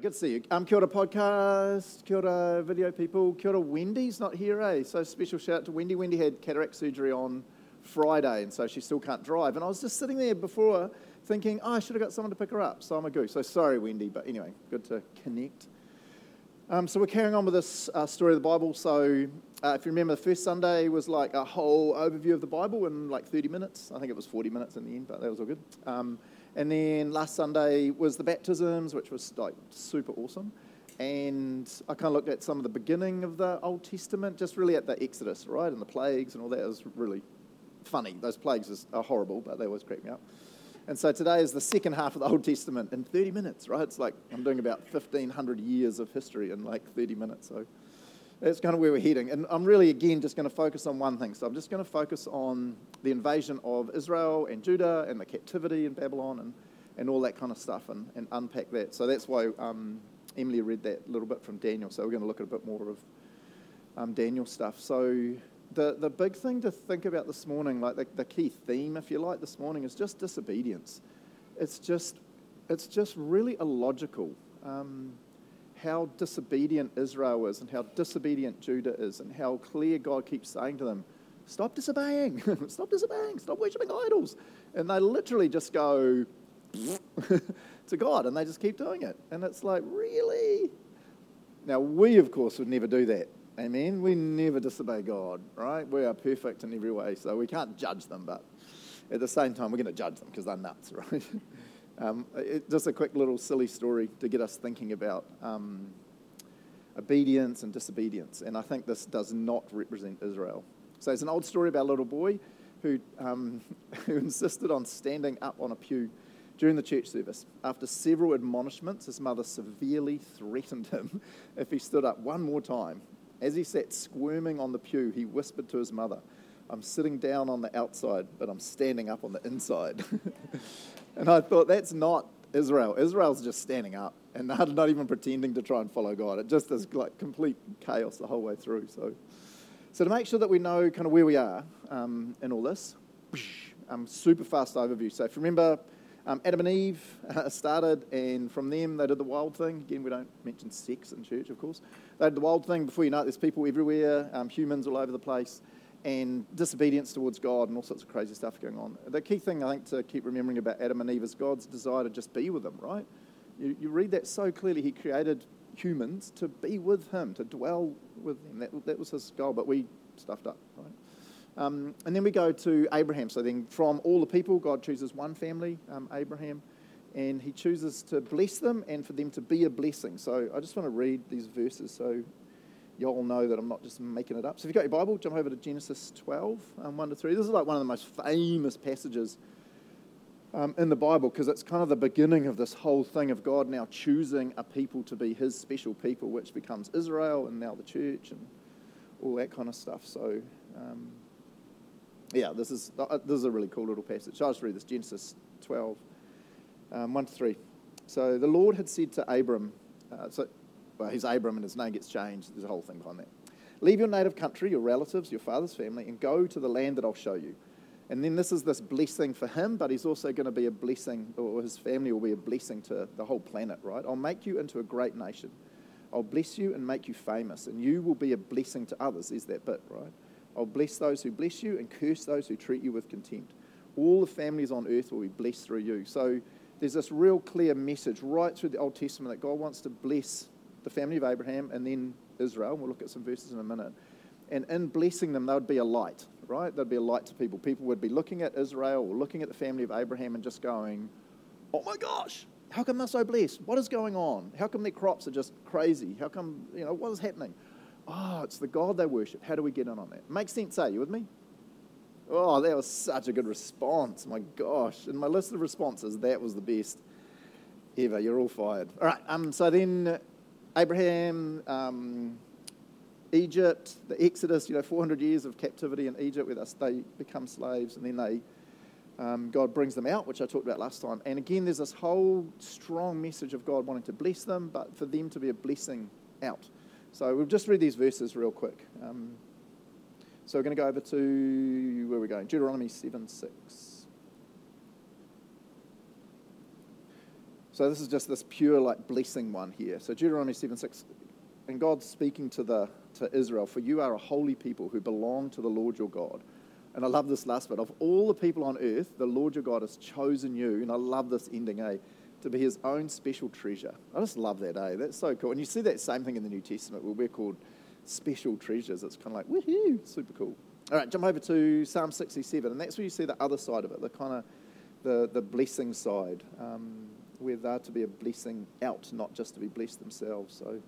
Good to see you. Um, kia ora podcast, kia ora video people, kia ora Wendy's not here, eh? So special shout out to Wendy. Wendy had cataract surgery on Friday, and so she still can't drive. And I was just sitting there before thinking, oh, I should have got someone to pick her up. So I'm a goose. So sorry, Wendy, but anyway, good to connect. Um, so we're carrying on with this uh, story of the Bible. So uh, if you remember, the first Sunday was like a whole overview of the Bible in like 30 minutes. I think it was 40 minutes in the end, but that was all good. Um, and then last Sunday was the baptisms, which was like super awesome. And I kind of looked at some of the beginning of the Old Testament, just really at the Exodus, right? And the plagues and all that. It was really funny. Those plagues are horrible, but they always creep me up. And so today is the second half of the Old Testament in 30 minutes, right? It's like I'm doing about 1,500 years of history in like 30 minutes. So that's kind of where we're heading. And I'm really, again, just going to focus on one thing. So I'm just going to focus on the invasion of Israel and Judah and the captivity in Babylon and, and all that kind of stuff and, and unpack that. So that's why um, Emily read that little bit from Daniel. So we're going to look at a bit more of um, Daniel stuff. So the, the big thing to think about this morning, like the, the key theme, if you like, this morning is just disobedience. It's just, it's just really illogical. Um, how disobedient Israel is and how disobedient Judah is and how clear God keeps saying to them, Stop disobeying, stop disobeying, stop worshipping idols. And they literally just go to God and they just keep doing it. And it's like, really? Now, we, of course, would never do that. Amen. We never disobey God, right? We are perfect in every way, so we can't judge them, but at the same time, we're going to judge them because they're nuts, right? Um, it, just a quick little silly story to get us thinking about um, obedience and disobedience. And I think this does not represent Israel. So it's an old story about a little boy who, um, who insisted on standing up on a pew during the church service. After several admonishments, his mother severely threatened him if he stood up one more time. As he sat squirming on the pew, he whispered to his mother, I'm sitting down on the outside, but I'm standing up on the inside. and I thought, that's not Israel. Israel's just standing up and not even pretending to try and follow God. It just is like complete chaos the whole way through. So, so to make sure that we know kind of where we are um, in all this, um, super fast overview. So if you remember, um, Adam and Eve uh, started, and from them they did the wild thing. Again, we don't mention sex in church, of course. They did the wild thing. Before you know it, there's people everywhere, um, humans all over the place and disobedience towards God and all sorts of crazy stuff going on. The key thing I think to keep remembering about Adam and Eve is God's desire to just be with them, right? You, you read that so clearly. He created humans to be with Him, to dwell with Him. That, that was His goal, but we stuffed up, right? Um, and then we go to Abraham. So then, from all the people, God chooses one family, um, Abraham, and He chooses to bless them and for them to be a blessing. So I just want to read these verses. So you all know that I'm not just making it up. So if you've got your Bible, jump over to Genesis 12, um, 1 to 3. This is like one of the most famous passages um, in the Bible because it's kind of the beginning of this whole thing of God now choosing a people to be his special people, which becomes Israel and now the church and all that kind of stuff. So, um, yeah, this is, uh, this is a really cool little passage. I'll just read this Genesis 12, um, 1 to 3. So the Lord had said to Abram, uh, so well, he's Abram and his name gets changed. There's a whole thing behind that. Leave your native country, your relatives, your father's family, and go to the land that I'll show you. And then this is this blessing for him, but he's also going to be a blessing, or his family will be a blessing to the whole planet, right? I'll make you into a great nation. I'll bless you and make you famous, and you will be a blessing to others. Is that bit, right? I'll bless those who bless you and curse those who treat you with contempt. All the families on earth will be blessed through you. So there's this real clear message right through the Old Testament that God wants to bless the family of Abraham, and then Israel. We'll look at some verses in a minute. And in blessing them, they would be a light, right? They'd be a light to people. People would be looking at Israel or looking at the family of Abraham and just going, oh my gosh, how come they're so blessed? What is going on? How come their crops are just crazy? How come, you know, what is happening? Oh, it's the God they worship. How do we get in on that? Makes sense, are you with me? Oh, that was such a good response. My gosh. In my list of responses, that was the best ever. You're all fired. All right. Um, so then Abraham, um, Egypt, the Exodus, you know, 400 years of captivity in Egypt with us, they become slaves and then they, um, God brings them out, which I talked about last time. And again, there's this whole strong message of God wanting to bless them, but for them to be a blessing out. So we'll just read these verses real quick. Um, so we're going to go over to, where are we going? Deuteronomy 7 6. So this is just this pure like blessing one here. So Deuteronomy 7 6, and God's speaking to the to Israel, for you are a holy people who belong to the Lord your God. And I love this last bit. Of all the people on earth, the Lord your God has chosen you. And I love this ending, eh? To be his own special treasure. I just love that, eh? That's so cool. And you see that same thing in the New Testament where we're called special treasures. It's kind of like, woohoo, super cool. All right, jump over to Psalm 67. And that's where you see the other side of it, the kind of the, the blessing side, um, where they're to be a blessing out, not just to be blessed themselves. So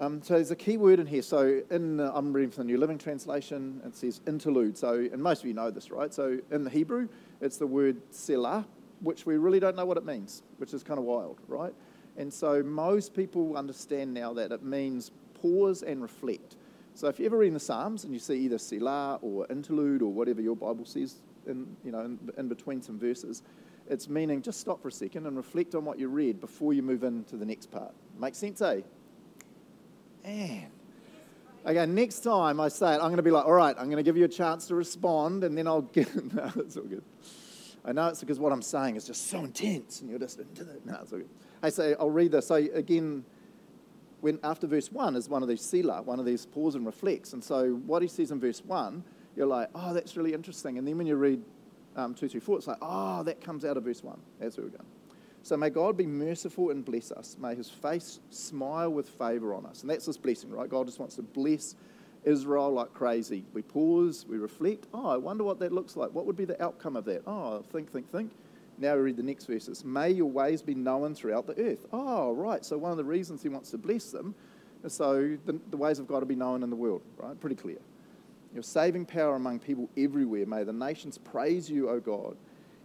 um, so there's a key word in here. So in uh, I'm reading from the New Living Translation. It says interlude. So and most of you know this, right? So in the Hebrew, it's the word selah, which we really don't know what it means, which is kind of wild, right? And so most people understand now that it means pause and reflect. So if you ever read the Psalms and you see either selah or interlude or whatever your Bible says, in you know in, in between some verses, it's meaning just stop for a second and reflect on what you read before you move into the next part. Makes sense, eh? Man. Okay, next time I say it, I'm going to be like, all right, I'm going to give you a chance to respond, and then I'll get. no, it's all good. I know it's because what I'm saying is just so intense, and you're just into it. No, it's all good. I say, I'll read this. So again, when after verse one is one of these selah, one of these pause and reflects, and so what he says in verse one, you're like, oh, that's really interesting, and then when you read um, two through four, it's like, oh, that comes out of verse one. That's where we're going. So may God be merciful and bless us. May his face smile with favor on us. And that's this blessing, right? God just wants to bless Israel like crazy. We pause, we reflect. Oh, I wonder what that looks like. What would be the outcome of that? Oh, think, think, think. Now we read the next verses. May your ways be known throughout the earth. Oh, right. So one of the reasons he wants to bless them is so the, the ways of God to be known in the world, right? Pretty clear. Your saving power among people everywhere. May the nations praise you, O God.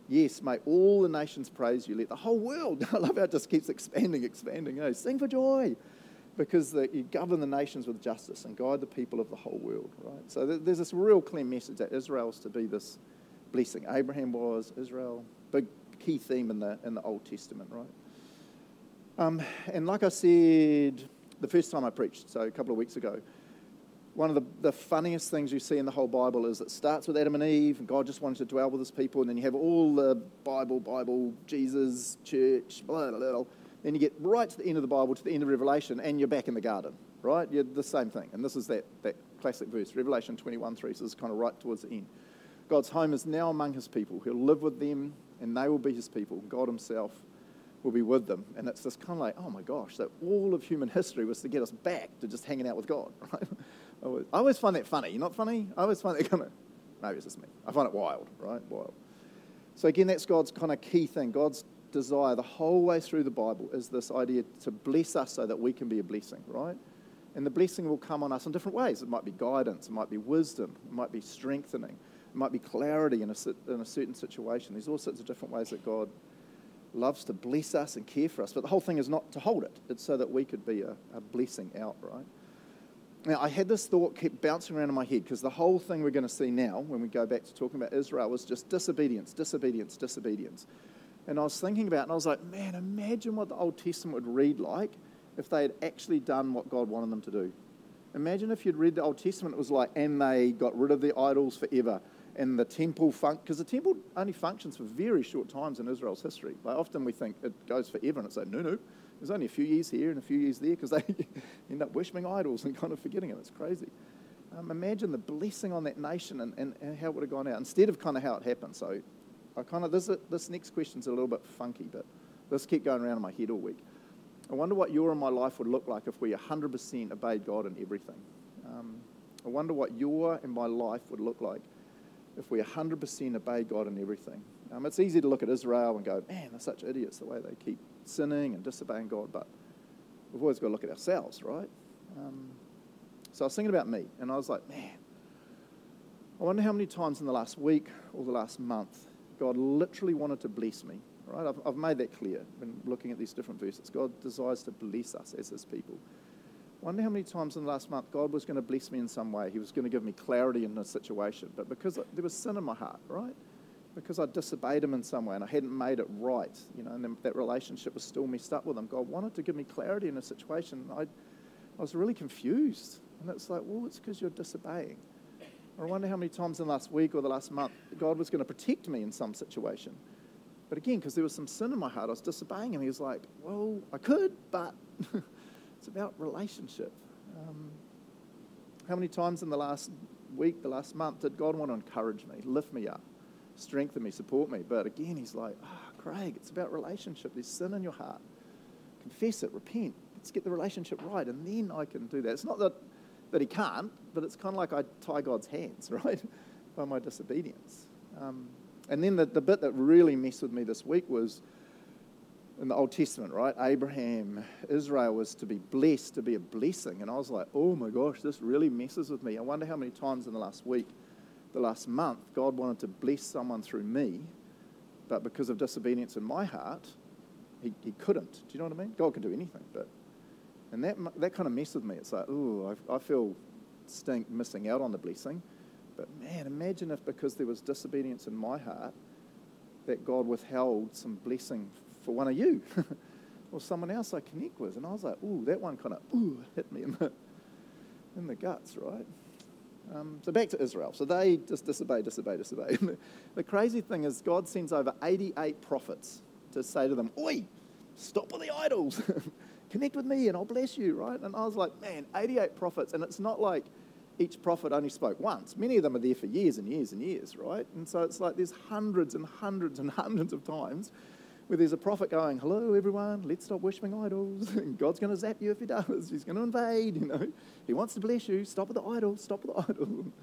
Yes, may all the nations praise you. Let the whole world, I love how it just keeps expanding, expanding. You know, sing for joy because the, you govern the nations with justice and guide the people of the whole world, right? So there's this real clear message that Israel's to be this blessing. Abraham was, Israel, big key theme in the, in the Old Testament, right? Um, and like I said the first time I preached, so a couple of weeks ago, one of the, the funniest things you see in the whole Bible is it starts with Adam and Eve, and God just wanted to dwell with his people, and then you have all the Bible, Bible, Jesus, church, blah, blah, blah. Then you get right to the end of the Bible, to the end of Revelation, and you're back in the garden, right? You're the same thing. And this is that, that classic verse, Revelation 21 3, so kind of right towards the end. God's home is now among his people. He'll live with them, and they will be his people. God himself will be with them. And it's just kind of like, oh my gosh, that all of human history was to get us back to just hanging out with God, right? I always, I always find that funny. You're not funny? I always find that kind of, maybe it's just me. I find it wild, right? Wild. So again, that's God's kind of key thing. God's desire the whole way through the Bible is this idea to bless us so that we can be a blessing, right? And the blessing will come on us in different ways. It might be guidance, it might be wisdom, it might be strengthening, might be clarity in a, in a certain situation. There's all sorts of different ways that God loves to bless us and care for us. But the whole thing is not to hold it, it's so that we could be a, a blessing out, right? Now, I had this thought keep bouncing around in my head because the whole thing we're going to see now, when we go back to talking about Israel, was just disobedience, disobedience, disobedience. And I was thinking about it, and I was like, man, imagine what the Old Testament would read like if they had actually done what God wanted them to do. Imagine if you'd read the Old Testament, it was like, and they got rid of their idols forever, and the temple fun because the temple only functions for very short times in Israel's history. Like often we think it goes forever, and it's like, no, no, there's only a few years here and a few years there because they end up worshipping idols and kind of forgetting it. It's crazy. Um, imagine the blessing on that nation and, and, and, how it would have gone out instead of kind of how it happened. So I kind of, this, this next question's a little bit funky, but this kept going around in my head all week. I wonder what your and my life would look like if we 100% obeyed God in everything. Um, I wonder what your and my life would look like if we 100% obey God in everything. Um, it's easy to look at Israel and go, man, they're such idiots the way they keep sinning and disobeying God, but we've always got to look at ourselves, right? Um, so I was thinking about me, and I was like, man, I wonder how many times in the last week or the last month God literally wanted to bless me, right? I've, I've made that clear when looking at these different verses. God desires to bless us as His people. Wonder how many times in the last month God was going to bless me in some way. He was going to give me clarity in a situation, but because there was sin in my heart, right? because I disobeyed him in some way and I hadn't made it right, you know, and that relationship was still messed up with him. God wanted to give me clarity in a situation. I, I was really confused. And it's like, well, it's because you're disobeying. I wonder how many times in the last week or the last month God was going to protect me in some situation. But again, because there was some sin in my heart, I was disobeying him. He was like, Well, I could, but it's about relationship. Um, how many times in the last week, the last month, did God want to encourage me, lift me up, strengthen me, support me? But again, He's like, oh, Craig, it's about relationship. There's sin in your heart. Confess it, repent. Let's get the relationship right, and then I can do that. It's not that, that He can't, but it's kind of like I tie God's hands, right, by my disobedience. Um, and then the, the bit that really messed with me this week was in the Old Testament, right? Abraham, Israel was to be blessed, to be a blessing. And I was like, oh my gosh, this really messes with me. I wonder how many times in the last week, the last month, God wanted to bless someone through me, but because of disobedience in my heart, he, he couldn't. Do you know what I mean? God can do anything, but. And that, that kind of messed with me. It's like, oh, I, I feel stink missing out on the blessing. But man, imagine if because there was disobedience in my heart, that God withheld some blessing for one of you or someone else I connect with. And I was like, ooh, that one kind of ooh hit me in the in the guts, right? Um, so back to Israel. So they just disobey, disobey, disobey. the crazy thing is, God sends over 88 prophets to say to them, Oi, stop with the idols. Connect with me and I'll bless you, right? And I was like, man, 88 prophets. And it's not like each prophet only spoke once. Many of them are there for years and years and years, right? And so it's like there's hundreds and hundreds and hundreds of times where there's a prophet going, Hello, everyone, let's stop worshipping idols. And God's going to zap you if he does. He's going to invade, you know. He wants to bless you. Stop with the idol, stop with the idol.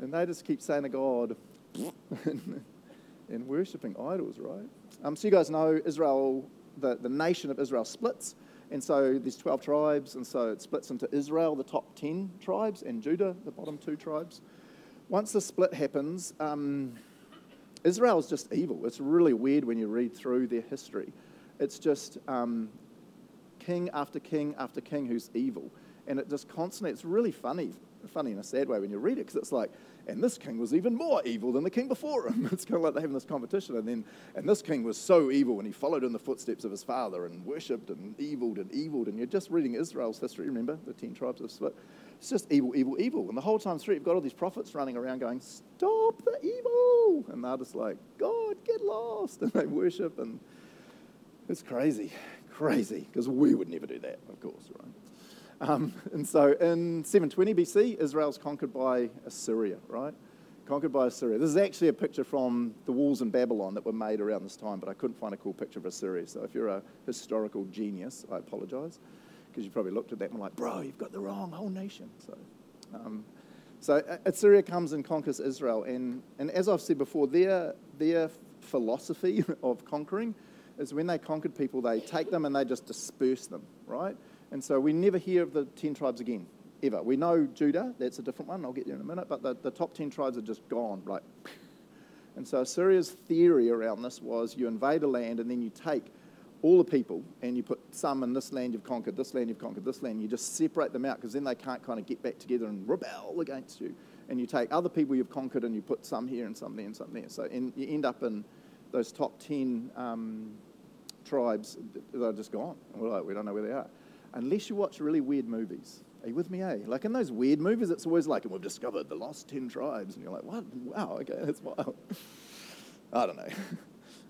And they just keep saying to God, and, worshipping idols, right? Um, so you guys know Israel, the, the nation of Israel splits. And so there's 12 tribes, and so it splits into Israel, the top 10 tribes, and Judah, the bottom two tribes. Once the split happens, um, Israel's just evil. It's really weird when you read through their history. It's just um, king after king after king who's evil. And it just constantly, it's really funny, funny in a sad way when you read it, because it's like, and this king was even more evil than the king before him. It's kind of like they're having this competition. And then, and this king was so evil and he followed in the footsteps of his father and worshipped and eviled and eviled. And you're just reading Israel's history, remember? The 10 tribes of split. It's just evil, evil, evil. And the whole time through, you've got all these prophets running around going, Stop the evil. And they're just like, God, get lost. And they worship. And it's crazy, crazy, because we would never do that, of course, right? Um, and so in 720 BC, Israel's conquered by Assyria, right? Conquered by Assyria. This is actually a picture from the walls in Babylon that were made around this time, but I couldn't find a cool picture of Assyria. So if you're a historical genius, I apologize, because you probably looked at that and were like, bro, you've got the wrong whole nation. So, um, so Assyria comes and conquers Israel. And, and as I've said before, their, their philosophy of conquering is when they conquered people, they take them and they just disperse them, right? And so we never hear of the 10 tribes again, ever. We know Judah, that's a different one, I'll get there in a minute, but the, the top 10 tribes are just gone, like. And so Assyria's theory around this was you invade a land and then you take all the people and you put some in this land you've conquered, this land you've conquered, this land, you just separate them out because then they can't kind of get back together and rebel against you. And you take other people you've conquered and you put some here and some there and some there. So you end up in those top 10 um, tribes, that are just gone. We're like, we don't know where they are unless you watch really weird movies. Are you with me, eh? Like in those weird movies, it's always like, and we've discovered the lost 10 tribes. And you're like, what? Wow, okay, that's wild. I don't know.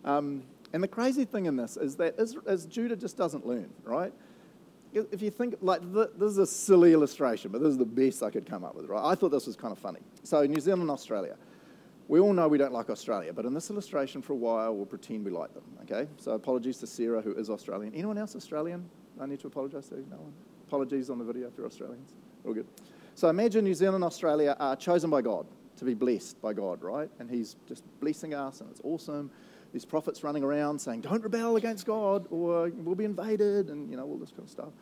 Um, and the crazy thing in this is that as, as Judah just doesn't learn, right? If you think, like, this is a silly illustration, but this is the best I could come up with, right? I thought this was kind of funny. So, New Zealand and Australia. We all know we don't like Australia, but in this illustration, for a while, we'll pretend we like them, okay? So, apologies to Sarah, who is Australian. Anyone else Australian? I need to apologise to? No one? Apologies on the video if you're Australians. All good. So imagine New Zealand and Australia are chosen by God to be blessed by God, right? And He's just blessing us, and it's awesome. These prophets running around saying, "Don't rebel against God, or we'll be invaded," and you know all this kind of stuff.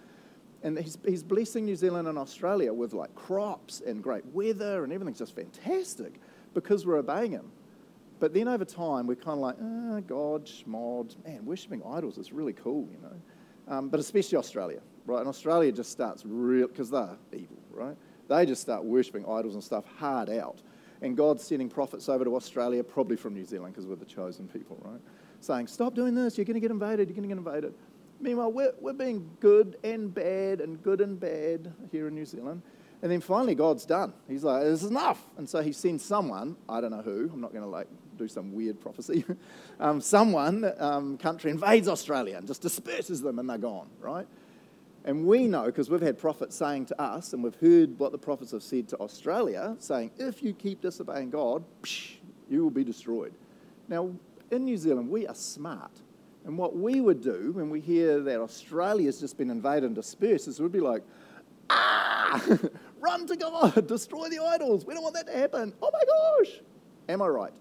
And he's, he's blessing New Zealand and Australia with like crops and great weather, and everything's just fantastic because we're obeying Him. But then over time, we're kind of like, oh, God, schmod, man, worshipping idols is really cool, you know um, but especially Australia, right? And Australia just starts real, because they're evil, right? They just start worshipping idols and stuff hard out. And God's sending prophets over to Australia, probably from New Zealand, because we're the chosen people, right? Saying, stop doing this, you're going to get invaded, you're going to get invaded. Meanwhile, we're, we're being good and bad and good and bad here in New Zealand. And then finally, God's done. He's like, this is enough. And so he sends someone, I don't know who, I'm not going to like do some weird prophecy. um, someone, um, country invades Australia and just disperses them and they're gone, right? And we know, because we've had prophets saying to us, and we've heard what the prophets have said to Australia, saying, if you keep disobeying God, psh, you will be destroyed. Now, in New Zealand, we are smart. And what we would do when we hear that Australia's just been invaded and dispersed is we'd be like, ah, run to God, destroy the idols. We don't want that to happen. Oh my gosh. Am I right?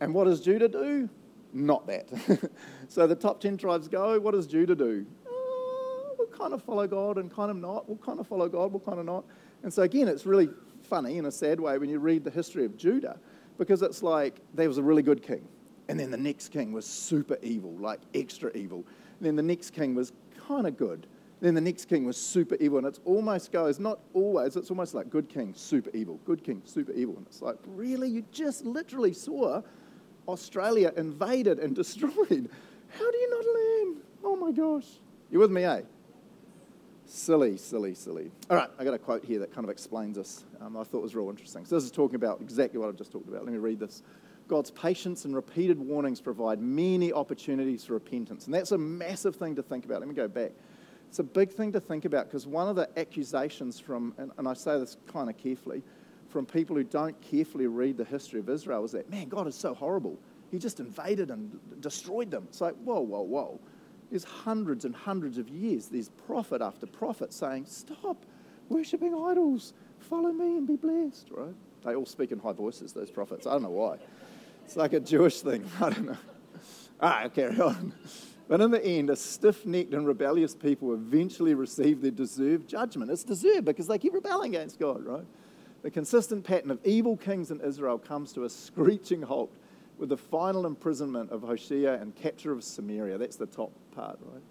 And what does Judah do? Not that. so the top 10 tribes go. What does Judah do? Kind of follow God and kind of not. We'll kind of follow God, we'll kind of not. And so again, it's really funny in a sad way when you read the history of Judah because it's like there was a really good king. And then the next king was super evil, like extra evil. And then the next king was kind of good. Then the next king was super evil, and it almost goes, not always, it's almost like good king, super evil, good king, super evil. And it's like, really? You just literally saw Australia invaded and destroyed. How do you not learn? Oh my gosh. You with me, eh? Silly, silly, silly. All right, I got a quote here that kind of explains this. Um, I thought was real interesting. So this is talking about exactly what I've just talked about. Let me read this. God's patience and repeated warnings provide many opportunities for repentance. And that's a massive thing to think about. Let me go back. It's a big thing to think about because one of the accusations from, and, and I say this kind of carefully, from people who don't carefully read the history of Israel is that, man, God is so horrible. He just invaded and destroyed them. It's like, whoa, whoa, whoa. There's hundreds and hundreds of years, there's prophet after prophet saying, stop worshipping idols, follow me and be blessed, right? They all speak in high voices, those prophets. I don't know why. It's like a Jewish thing. I don't know. All right, carry on. But in the end, a stiff necked and rebellious people eventually receive their deserved judgment. It's deserved because they keep rebelling against God, right? The consistent pattern of evil kings in Israel comes to a screeching halt with the final imprisonment of Hoshea and capture of Samaria. That's the top part, right?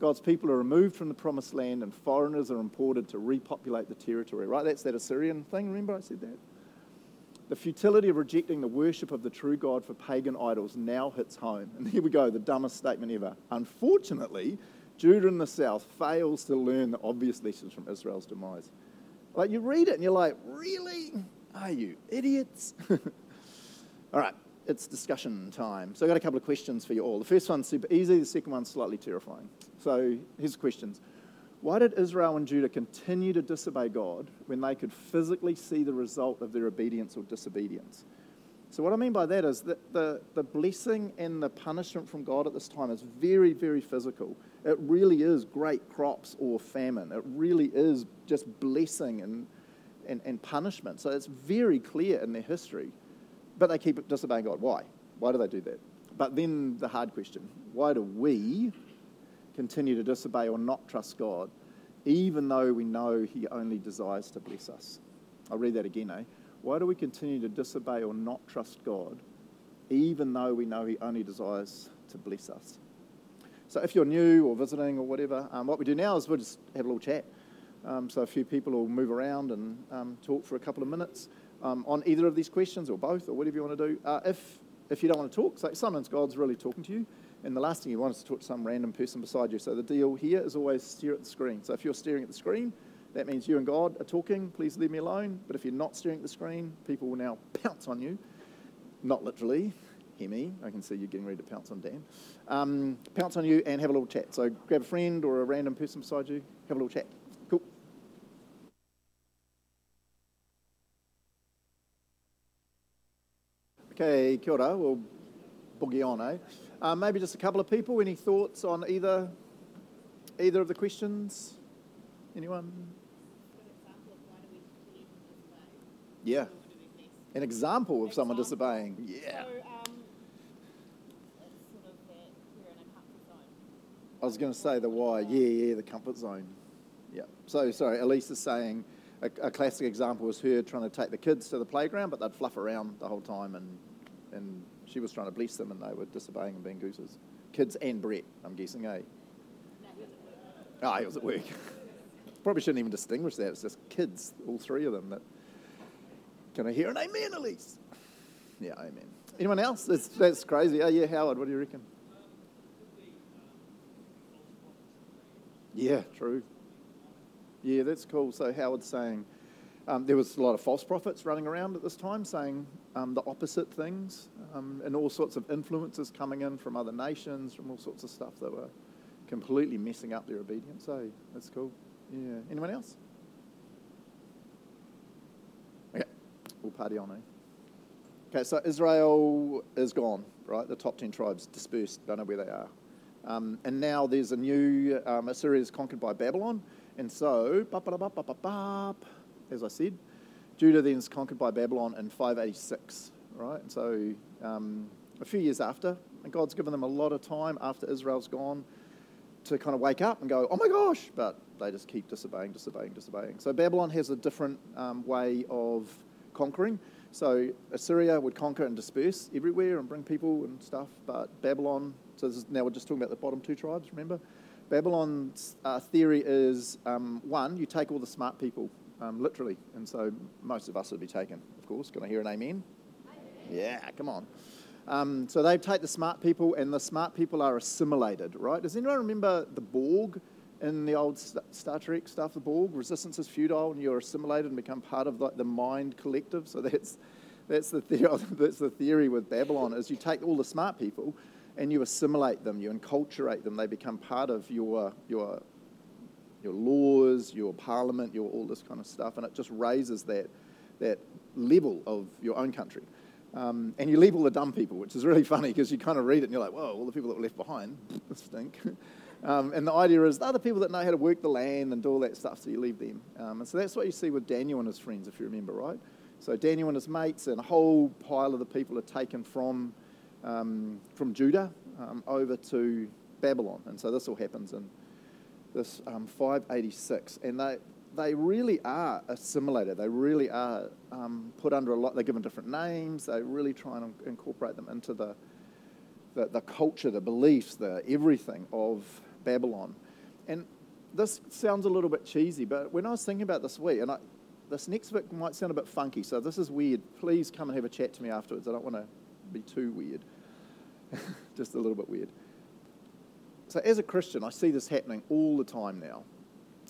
God's people are removed from the promised land and foreigners are imported to repopulate the territory, right? That's that Assyrian thing. Remember I said that? The futility of rejecting the worship of the true God for pagan idols now hits home. And here we go, the dumbest statement ever. Unfortunately, Judah in the south fails to learn the obvious lessons from Israel's demise. Like you read it and you're like, really? Are you idiots? all right, it's discussion time. So I've got a couple of questions for you all. The first one's super easy, the second one's slightly terrifying. So here's the questions. Why did Israel and Judah continue to disobey God when they could physically see the result of their obedience or disobedience? So, what I mean by that is that the, the blessing and the punishment from God at this time is very, very physical. It really is great crops or famine. It really is just blessing and, and, and punishment. So, it's very clear in their history. But they keep disobeying God. Why? Why do they do that? But then the hard question why do we continue to disobey or not trust God, even though we know He only desires to bless us. I'll read that again, eh? Why do we continue to disobey or not trust God, even though we know He only desires to bless us? So, if you're new or visiting or whatever, um, what we do now is we'll just have a little chat. Um, so, a few people will move around and um, talk for a couple of minutes um, on either of these questions or both or whatever you want to do. Uh, if, if you don't want to talk, so sometimes God's really talking to you. And the last thing you want is to talk to some random person beside you. So the deal here is always stare at the screen. So if you're staring at the screen, that means you and God are talking. Please leave me alone. But if you're not staring at the screen, people will now pounce on you. Not literally. Hear me. I can see you getting ready to pounce on Dan. Um, pounce on you and have a little chat. So grab a friend or a random person beside you. Have a little chat. Cool. Okay, kia ora. We'll boogie on, eh? Uh, maybe just a couple of people. Any thoughts on either either of the questions? Anyone? Yeah. An example of someone disobeying. Yeah. I was going to say the why. Yeah, yeah, the comfort zone. Yeah. So, sorry, Elise is saying a, a, classic example was her trying to take the kids to the playground, but they'd fluff around the whole time and, and she was trying to bless them and they were disobeying and being gooses. Kids and Brett, I'm guessing, eh? Ah, oh, he was at work. Probably shouldn't even distinguish that. It's just kids, all three of them. That can I hear an amen, Elise? Yeah, amen. Anyone else? That's, that's crazy. Oh, yeah, Howard, what do you reckon? Yeah, true. Yeah, that's cool. So Howard's saying um, there was a lot of false prophets running around at this time saying um, the opposite things um, and all sorts of influences coming in from other nations, from all sorts of stuff that were completely messing up their obedience. So that's cool. Yeah. Anyone else? Okay, we'll party on, eh? Okay, so Israel is gone, right? The top 10 tribes dispersed, don't know where they are. Um, and now there's a new, um, Assyria is conquered by Babylon. And so, as I said, Judah then is conquered by Babylon in 586, right? And so um, a few years after, and God's given them a lot of time after Israel's gone to kind of wake up and go, oh my gosh, but they just keep disobeying, disobeying, disobeying. So Babylon has a different um, way of conquering. So Assyria would conquer and disperse everywhere and bring people and stuff, but Babylon, so now we're just talking about the bottom two tribes, remember? Babylon's uh, theory is um, one, you take all the smart people, um, literally, and so most of us would be taken, of course. Can I hear an amen? amen. Yeah, come on. Um, so they take the smart people, and the smart people are assimilated, right? Does anyone remember the Borg in the old Star Trek stuff? The Borg resistance is futile, and you're assimilated and become part of like the mind collective. So that's that's the theory. That's the theory with Babylon is you take all the smart people, and you assimilate them, you enculturate them. They become part of your your your laws, your parliament, your all this kind of stuff, and it just raises that that level of your own country. Um, and you leave all the dumb people, which is really funny because you kind of read it and you're like, whoa, all the people that were left behind stink. um, and the idea is the other people that know how to work the land and do all that stuff, so you leave them. Um, and so that's what you see with Daniel and his friends, if you remember, right? So Daniel and his mates and a whole pile of the people are taken from, um, from Judah um, over to Babylon. And so this all happens in this um, 586. And they, they really are assimilated. They really are um, put under a lot. They're given different names. They really try and incorporate them into the, the, the culture, the beliefs, the everything of Babylon. And this sounds a little bit cheesy, but when I was thinking about this week, and I, this next bit might sound a bit funky, so this is weird. Please come and have a chat to me afterwards. I don't want to be too weird, just a little bit weird. So, as a Christian, I see this happening all the time now.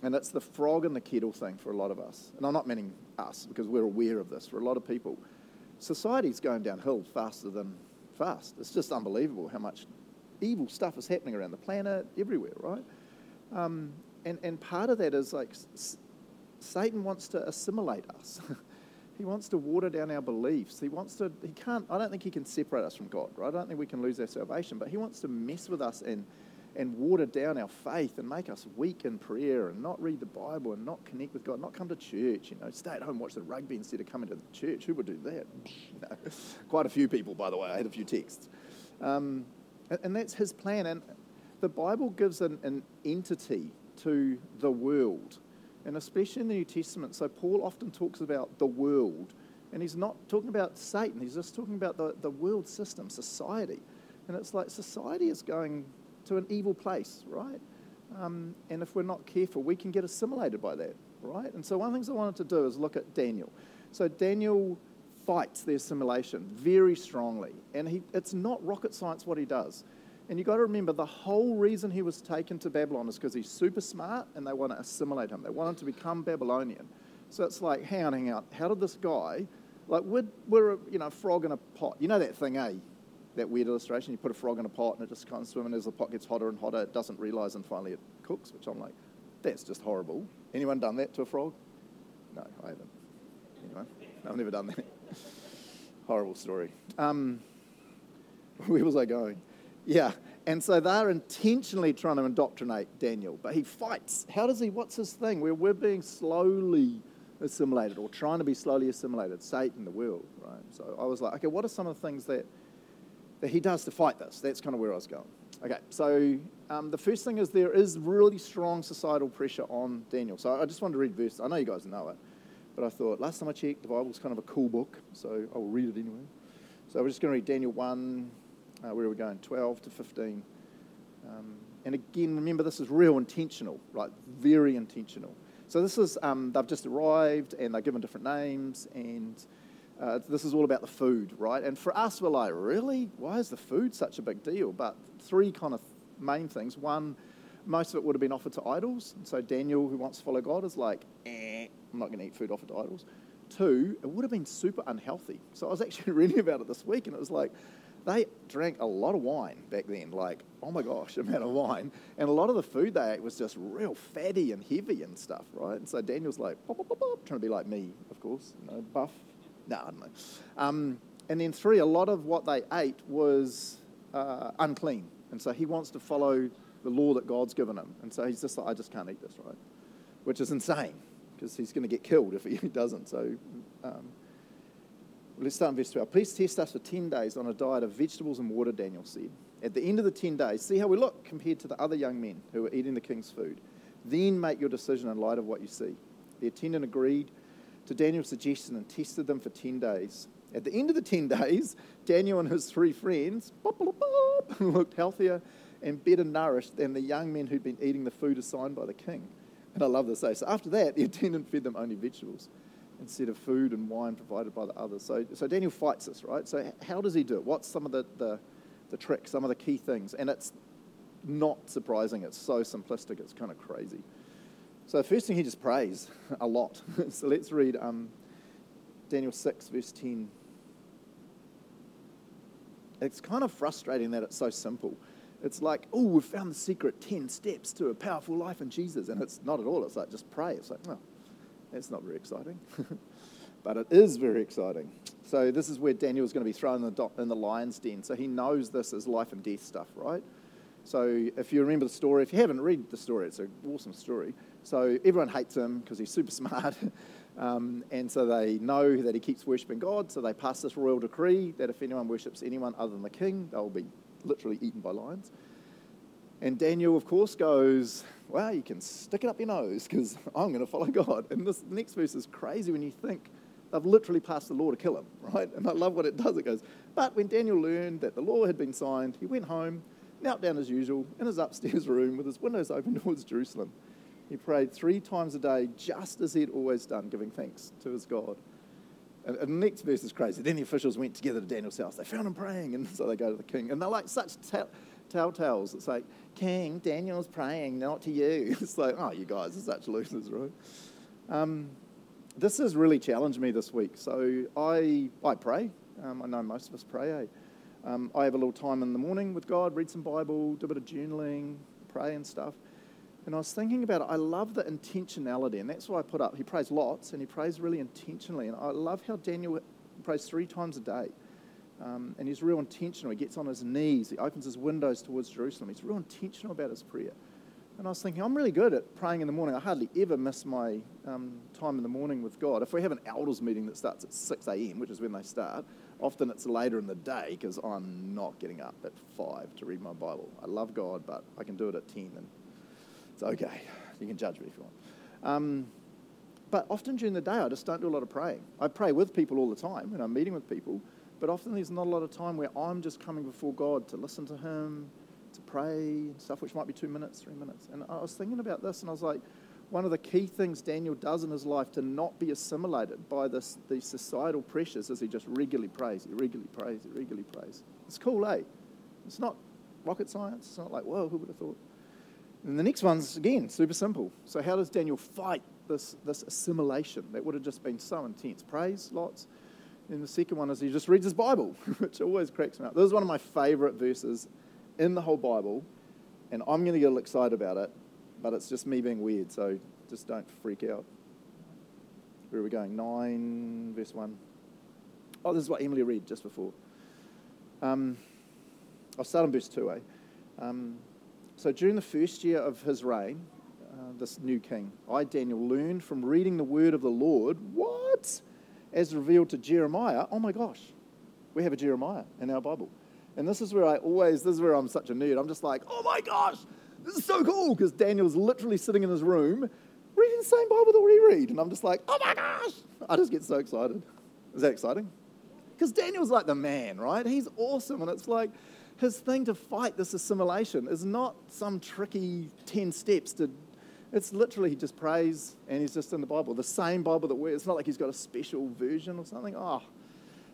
And it's the frog in the kettle thing for a lot of us. And I'm not meaning us because we're aware of this. For a lot of people, society's going downhill faster than fast. It's just unbelievable how much evil stuff is happening around the planet, everywhere, right? Um, and, and part of that is like s- Satan wants to assimilate us. he wants to water down our beliefs. He wants to, he can't, I don't think he can separate us from God, right? I don't think we can lose our salvation, but he wants to mess with us and and water down our faith and make us weak in prayer and not read the Bible and not connect with God, not come to church, you know, stay at home, watch the rugby instead of coming to the church. Who would do that? Know, quite a few people, by the way. I had a few texts. Um, and, and, that's his plan. And the Bible gives an, an entity to the world, and especially in the New Testament. So Paul often talks about the world, and he's not talking about Satan, he's just talking about the, the world system, society. And it's like society is going to an evil place, right? Um, and if we're not careful, we can get assimilated by that, right? And so one of the things I wanted to do is look at Daniel. So Daniel fights the assimilation very strongly, and he, it's not rocket science what he does. And you've got to remember the whole reason he was taken to Babylon is because he's super smart and they want to assimilate him. They want him to become Babylonian. So it's like, hang on, hang on. How did this guy, like, we're, we're a you know, frog in a pot. You know that thing, eh? that weird illustration. You put a frog in a pot and it just kind of and as the pot gets hotter and hotter. It doesn't realise and finally it cooks, which I'm like, that's just horrible. Anyone done that to a frog? No, I haven't. Anyone? No, I've never done that. horrible story. Um, where was I going? Yeah, and so they're intentionally trying to indoctrinate Daniel, but he fights. How does he? What's his thing? Where we're being slowly assimilated or trying to be slowly assimilated, Satan, the world, right? So I was like, okay, what are some of the things that that he does to fight this. That's kind of where I was going. Okay, so um, the first thing is there is really strong societal pressure on Daniel. So I just wanted to read verse. I know you guys know it, but I thought last time I checked, the Bible's kind of a cool book, so I will read it anyway. So we're just going to read Daniel 1, uh, where are we going? 12 to 15. Um, and again, remember this is real intentional, right? Very intentional. So this is, um, they've just arrived and they're given different names and uh, this is all about the food, right? And for us, we're like, really? Why is the food such a big deal? But three kind of main things. One, most of it would have been offered to idols. And so Daniel, who wants to follow God, is like, eh, I'm not going to eat food offered to idols. Two, it would have been super unhealthy. So I was actually reading about it this week, and it was like, they drank a lot of wine back then, like, oh my gosh, amount of wine. And a lot of the food they ate was just real fatty and heavy and stuff, right? And so Daniel's like, pop, pop, pop, trying to be like me, of course, you know, buff. No, I don't know. Um, and then three, a lot of what they ate was uh, unclean. And so he wants to follow the law that God's given him. And so he's just like, I just can't eat this, right? Which is insane because he's going to get killed if he doesn't. So um, let's start in verse 12. Please test us for 10 days on a diet of vegetables and water, Daniel said. At the end of the 10 days, see how we look compared to the other young men who are eating the king's food. Then make your decision in light of what you see. The attendant agreed to Daniel's suggestion and tested them for 10 days. At the end of the 10 days, Daniel and his three friends bop, bop, bop, looked healthier and better nourished than the young men who'd been eating the food assigned by the king. And I love this. Eh? So after that, the attendant fed them only vegetables instead of food and wine provided by the others. So, so Daniel fights this, right? So how does he do it? What's some of the, the, the tricks, some of the key things? And it's not surprising. It's so simplistic. It's kind of crazy. So the first thing he just prays a lot. so let's read um, Daniel 6, verse 10. It's kind of frustrating that it's so simple. It's like, oh, we've found the secret 10 steps to a powerful life in Jesus. And it's not at all. It's like, just pray. It's like, oh, that's not very exciting. but it is very exciting. So this is where Daniel is going to be thrown in the, in the lion's den. So he knows this is life and death stuff, right? So if you remember the story, if you haven't read the story, it's an awesome story. So everyone hates him because he's super smart. um, and so they know that he keeps worshipping God. So they pass this royal decree that if anyone worships anyone other than the king, they'll be literally eaten by lions. And Daniel, of course, goes, Well, you can stick it up your nose because I'm going to follow God. And this next verse is crazy when you think they've literally passed the law to kill him, right? And I love what it does. It goes, But when Daniel learned that the law had been signed, he went home, knelt down as usual in his upstairs room with his windows open towards Jerusalem. He prayed three times a day, just as he'd always done, giving thanks to his God. And, the next verse is crazy. Then the officials went together to Daniel's house. They found him praying, and so they go to the king. And they're like such tell- telltales. It's like, King, Daniel's praying, not to you. It's like, oh, you guys are such losers, right? Um, this has really challenged me this week. So I, I pray. Um, I know most of us pray. Eh? Um, I have a little time in the morning with God, read some Bible, do a bit of journaling, pray and stuff. And I was thinking about it. I love the intentionality, and that's why I put up. He prays lots, and he prays really intentionally. And I love how Daniel prays three times a day. Um, and he's real intentional. He gets on his knees. He opens his windows towards Jerusalem. He's real intentional about his prayer. And I was thinking, I'm really good at praying in the morning. I hardly ever miss my um, time in the morning with God. If we have an elders meeting that starts at 6 a.m., which is when they start, often it's later in the day because I'm not getting up at 5 to read my Bible. I love God, but I can do it at 10 and it's okay. You can judge me if you want. Um, but often during the day, I just don't do a lot of praying. I pray with people all the time, and I'm meeting with people, but often there's not a lot of time where I'm just coming before God to listen to Him, to pray, and stuff, which might be two minutes, three minutes. And I was thinking about this, and I was like, one of the key things Daniel does in his life to not be assimilated by this, these societal pressures is he just regularly prays, he regularly prays, he regularly prays. It's cool, eh? It's not rocket science. It's not like, whoa, who would have thought? And the next one's, again, super simple. So, how does Daniel fight this, this assimilation that would have just been so intense? Prays lots. And the second one is he just reads his Bible, which always cracks me up. This is one of my favorite verses in the whole Bible, and I'm going to get a little excited about it, but it's just me being weird, so just don't freak out. Where are we going? 9, verse 1. Oh, this is what Emily read just before. Um, I'll start on verse 2, eh? Um, so during the first year of his reign, uh, this new king, I, Daniel, learned from reading the word of the Lord, what? As revealed to Jeremiah. Oh my gosh, we have a Jeremiah in our Bible. And this is where I always, this is where I'm such a nerd. I'm just like, oh my gosh, this is so cool because Daniel's literally sitting in his room reading the same Bible that we read. And I'm just like, oh my gosh, I just get so excited. Is that exciting? Because Daniel's like the man, right? He's awesome. And it's like, his thing to fight this assimilation is not some tricky 10 steps to it's literally he just prays and he's just in the Bible, the same Bible that we're. It's not like he's got a special version or something. Oh,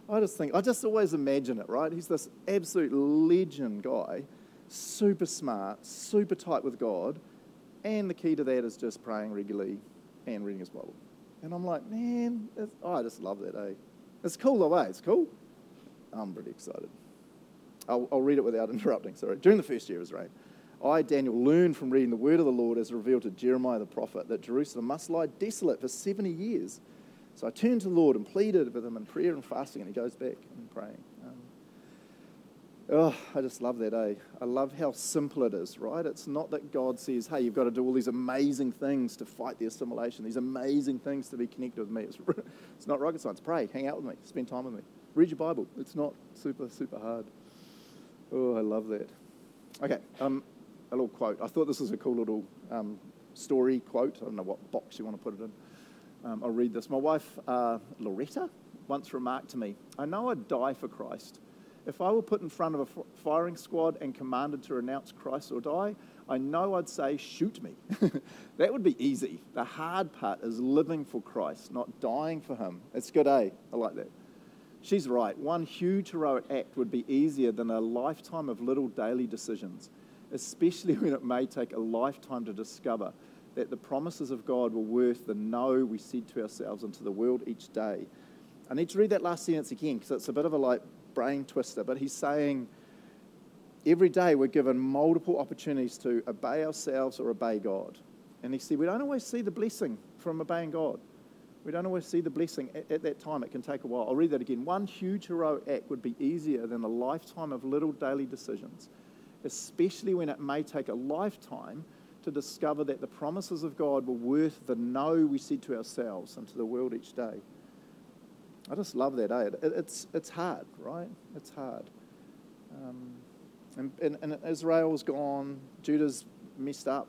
I just think I just always imagine it, right? He's this absolute legend guy, super smart, super tight with God, and the key to that is just praying regularly and reading his Bible. And I'm like, man, oh, I just love that, eh? It's cool the way, it's cool. I'm pretty excited. I'll, I'll read it without interrupting, sorry. During the first year of his reign, I, Daniel, learned from reading the word of the Lord as revealed to Jeremiah the prophet that Jerusalem must lie desolate for 70 years. So I turned to the Lord and pleaded with him in prayer and fasting, and he goes back and praying. Um, oh, I just love that, eh? I love how simple it is, right? It's not that God says, hey, you've got to do all these amazing things to fight the assimilation, these amazing things to be connected with me. It's, it's not rocket science. Pray, hang out with me, spend time with me, read your Bible. It's not super, super hard. Oh, I love that. Okay, um, a little quote. I thought this was a cool little um, story quote. I don't know what box you want to put it in. Um, I'll read this. My wife, uh, Loretta, once remarked to me, I know I'd die for Christ. If I were put in front of a firing squad and commanded to renounce Christ or die, I know I'd say, shoot me. that would be easy. The hard part is living for Christ, not dying for Him. It's good, eh? I like that. She's right. One huge heroic act would be easier than a lifetime of little daily decisions especially when it may take a lifetime to discover that the promises of God were worth the no we said to ourselves and to the world each day. I need to read that last sentence again because it's a bit of a like brain twister, but he's saying every day we're given multiple opportunities to obey ourselves or obey God. And he said, We don't always see the blessing from obeying God. We don't always see the blessing at, at, that time. It can take a while. I'll read that again. One huge heroic act would be easier than a lifetime of little daily decisions especially when it may take a lifetime to discover that the promises of God were worth the no we said to ourselves and to the world each day. I just love that, eh? It, it's, it's hard, right? It's hard. Um, and, and, and, Israel's gone, Judah's messed up,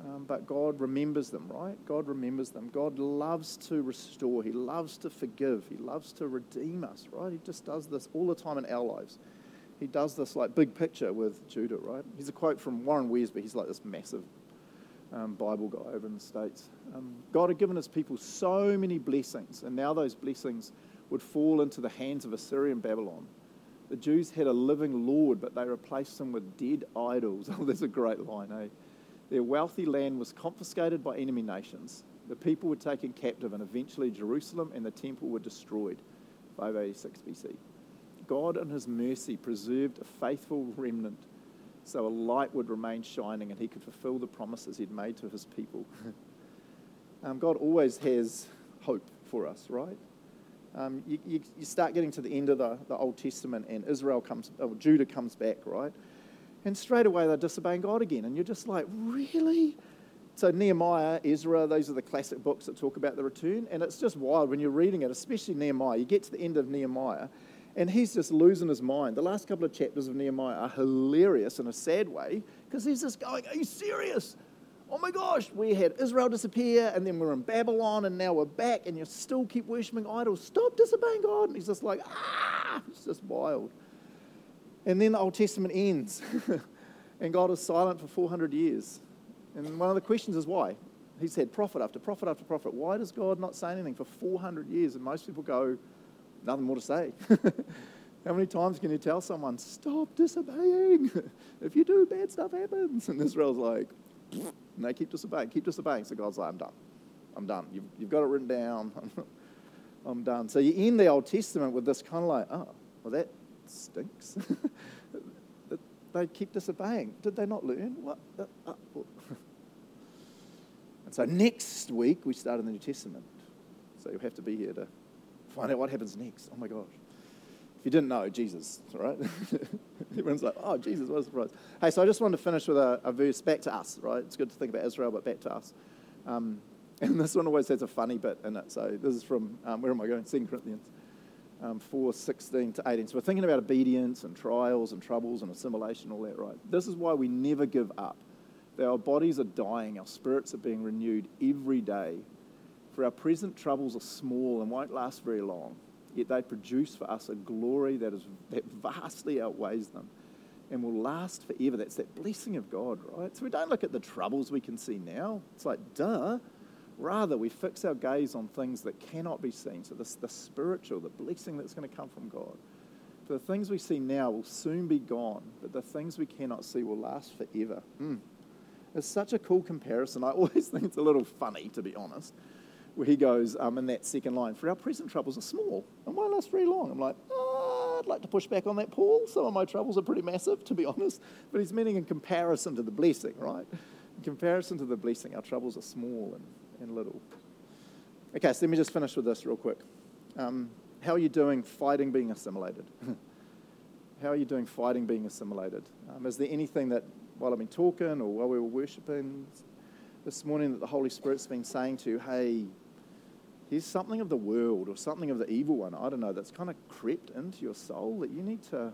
um, but God remembers them, right? God remembers them. God loves to restore, He loves to forgive, He loves to redeem us, right? He just does this all the time in our lives he does this like big picture with Judah, right? He's a quote from Warren Wiersbe. He's like this massive um, Bible guy over in the States. Um, God had given his people so many blessings, and now those blessings would fall into the hands of Assyrian Babylon. The Jews had a living Lord, but they replaced him with dead idols. Oh, that's a great line, eh? Their wealthy land was confiscated by enemy nations. The people were taken captive, and eventually Jerusalem and the temple were destroyed. 586 BC. God, in His mercy, preserved a faithful remnant so a light would remain shining and He could fulfill the promises He'd made to His people. um, God always has hope for us, right? Um, you, you, you, start getting to the end of the, the Old Testament and Israel comes, or Judah comes back, right? And straight away they're disobeying God again. And you're just like, really? So, Nehemiah, Ezra, those are the classic books that talk about the return. And it's just wild when you're reading it, especially Nehemiah. You get to the end of Nehemiah, and he's just losing his mind. The last couple of chapters of Nehemiah are hilarious in a sad way because he's just going, Are you serious? Oh my gosh, we had Israel disappear and then we're in Babylon and now we're back and you still keep worshipping idols. Stop disobeying God. And he's just like, Ah, it's just wild. And then the Old Testament ends and God is silent for 400 years. And one of the questions is why? He's had prophet after prophet after prophet. Why does God not say anything for 400 years? And most people go, nothing more to say. How many times can you tell someone, stop disobeying? if you do, bad stuff happens. And Israel's like, and they keep disobeying, keep disobeying. So God's like, I'm done. I'm done. You've, you've got it written down. I'm done. So you end the Old Testament with this kind of like, oh, well, that stinks. they keep disobeying. Did they not learn? What? And so next week we start in the New Testament. So you'll have to be here to find out what happens next. Oh my gosh. If you didn't know, Jesus, right? Everyone's like, oh, Jesus, what a surprise. Hey, so I just wanted to finish with a, a verse back to us, right? It's good to think about Israel, but back to us. Um, and this one always has a funny bit in it. So this is from, um, where am I going? 2 Corinthians um, 4 16 to 18. So we're thinking about obedience and trials and troubles and assimilation, all that, right? This is why we never give up. That our bodies are dying, our spirits are being renewed every day for our present troubles are small and won't last very long, yet they produce for us a glory that, is, that vastly outweighs them and will last forever. That's that blessing of God, right? So we don't look at the troubles we can see now. It's like, duh. Rather, we fix our gaze on things that cannot be seen. So, this, the spiritual, the blessing that's going to come from God. the things we see now will soon be gone, but the things we cannot see will last forever. Mm. It's such a cool comparison. I always think it's a little funny, to be honest, where he goes um, in that second line, for our present troubles are small and won't last very long. I'm like, oh, I'd like to push back on that, Paul. Some of my troubles are pretty massive, to be honest. But he's meaning in comparison to the blessing, right? In comparison to the blessing, our troubles are small and, and little. Okay, so let me just finish with this real quick. Um, how are you doing fighting being assimilated? how are you doing fighting being assimilated? Um, is there anything that, while I've been talking or while we were worshiping this morning, that the Holy Spirit's been saying to you, hey, here's something of the world or something of the evil one, I don't know, that's kind of crept into your soul that you need to.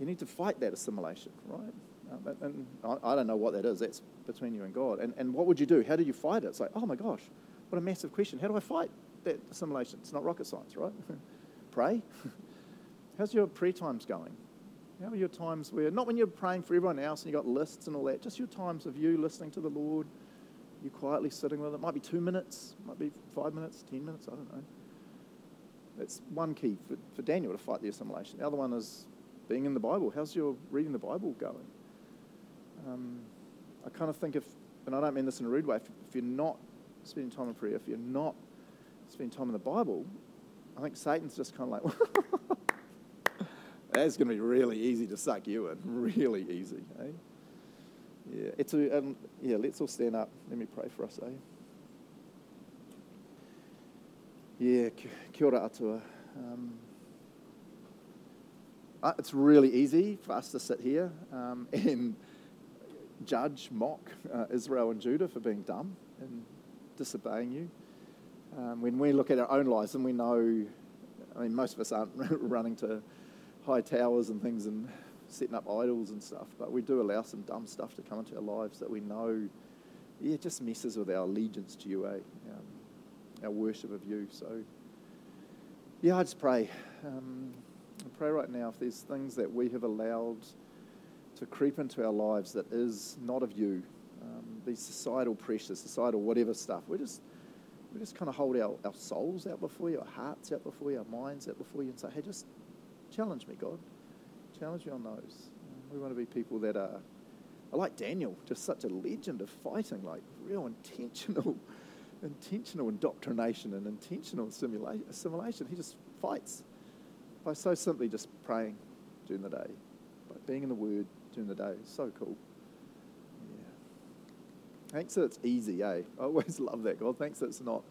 You need to fight that assimilation, right? Um, and I, I don't know what that is. That's between you and God. And, and what would you do? How do you fight it? It's like, oh my gosh, what a massive question. How do I fight that assimilation? It's not rocket science, right? Pray. How's your prayer times going? How are your times where, not when you're praying for everyone else and you've got lists and all that, just your times of you listening to the Lord, you quietly sitting with it. Might be two minutes, might be five minutes, ten minutes, I don't know. That's one key for, for Daniel to fight the assimilation. The other one is being in the Bible. How's your reading the Bible going? Um, I kind of think if, and I don't mean this in a rude way, if, if you're not spending time in prayer, if you're not spending time in the Bible, I think Satan's just kind of like, that's going to be really easy to suck you in, really easy. Eh? Yeah, it's a, um, yeah, let's all stand up. Let me pray for us, eh? Yeah, kia ora atua. Um, uh, it's really easy for us to sit here um, and judge, mock uh, Israel and Judah for being dumb and disobeying you. Um, when we look at our own lives and we know, I mean, most of us aren't running to high towers and things and setting up idols and stuff, but we do allow some dumb stuff to come into our lives that we know, yeah, just messes with our allegiance to you, eh? Um, our worship of you. So, yeah, I just pray. Um, I pray right now if there's things that we have allowed to creep into our lives that is not of you, um, these societal pressures, societal whatever stuff, we just we just kind of hold our, our souls out before you, our hearts out before you, our minds out before you, and say, hey, just challenge me, God. Challenge you on those. We want to be people that are, are like Daniel, just such a legend of fighting, like real intentional, intentional indoctrination and intentional assimilation. He just fights by so simply just praying during the day, by being in the Word, during the day. So cool. Yeah. Thanks that it's easy, eh? I always love that, God. Thanks that it's not,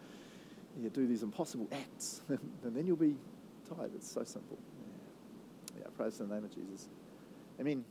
yeah, do these impossible acts, and then you'll be tired. It's so simple. Praise in the name of Jesus. Amen.